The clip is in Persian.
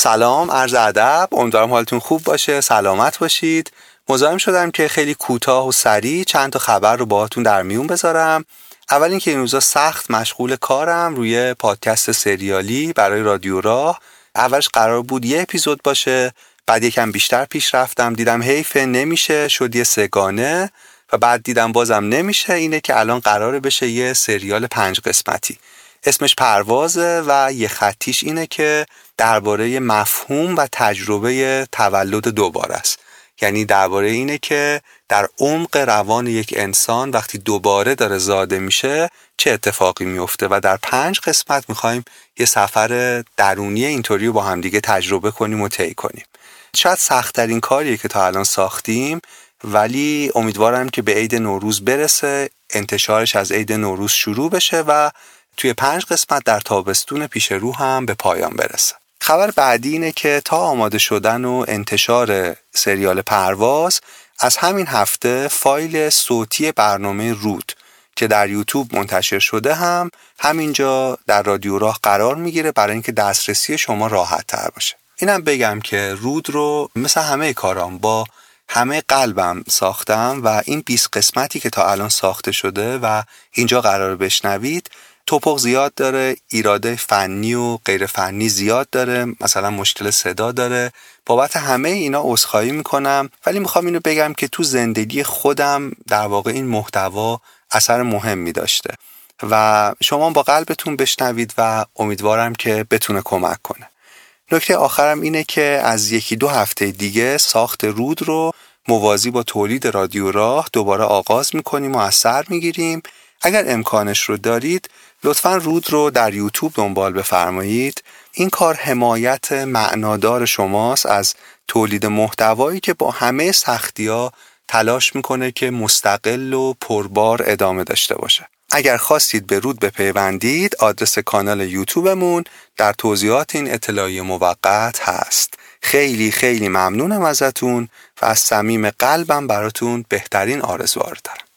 سلام عرض ادب. امیدوارم حالتون خوب باشه سلامت باشید. مزاحم شدم که خیلی کوتاه و سریع چند تا خبر رو باهاتون در میون بذارم. اول اینکه این روزا سخت مشغول کارم روی پادکست سریالی برای رادیو راه. اولش قرار بود یه اپیزود باشه بعد یکم بیشتر پیش رفتم. دیدم حیفه نمیشه شد یه سگانه. و بعد دیدم بازم نمیشه اینه که الان قراره بشه یه سریال پنج قسمتی. اسمش پروازه و یه خطیش اینه که درباره مفهوم و تجربه تولد دوباره است. یعنی درباره اینه که در عمق روان یک انسان وقتی دوباره داره زاده میشه چه اتفاقی میفته؟ و در پنج قسمت می‌خوایم یه سفر درونی اینطوری رو با همدیگه تجربه کنیم و طی کنیم. شاید سختترین کاریه که تا الان ساختیم ولی امیدوارم که به عید نوروز برسه انتشارش از عید نوروز شروع بشه و توی پنج قسمت در تابستون پیش رو هم به پایان برسه. خبر بعدی اینه که تا آماده شدن و انتشار سریال پرواز از همین هفته فایل صوتی برنامه رود که در یوتیوب منتشر شده هم همینجا در رادیو راه قرار می‌گیره برای اینکه دسترسی شما راحت تر باشه. اینم بگم که رود رو مثل همه کارام با همه قلبم ساختم و این 20 قسمتی که تا الان ساخته شده و اینجا قرار بشنوید توپق زیاد داره ایراده فنی و غیر فنی زیاد داره مثلا مشکل صدا داره. بابت همه اینا عذرخواهی می‌کنم ولی می‌خوام اینو بگم که تو زندگی خودم در واقع این محتوا اثر مهمی داشته و شما با قلبتون بشنوید و امیدوارم که بتونه کمک کنه. نکته آخرم اینه که از یکی دو هفته دیگه ساخت رود رو موازی با تولید رادیو راه دوباره آغاز می‌کنیم و از سر می‌گیریم. اگر امکانش رو دارید لطفا رود رو در یوتیوب دنبال بفرمایید. این کار حمایت معنادار شماست از تولید محتوایی که با همه سختی ها تلاش می‌کنه که مستقل و پربار ادامه داشته باشه. اگر خواستید به رود بپیوندید آدرس کانال یوتیوبمون در توضیحات این اطلاعی موقت هست. خیلی خیلی ممنونم ازتون و از صمیم قلبم براتون بهترین آرزوها دارم.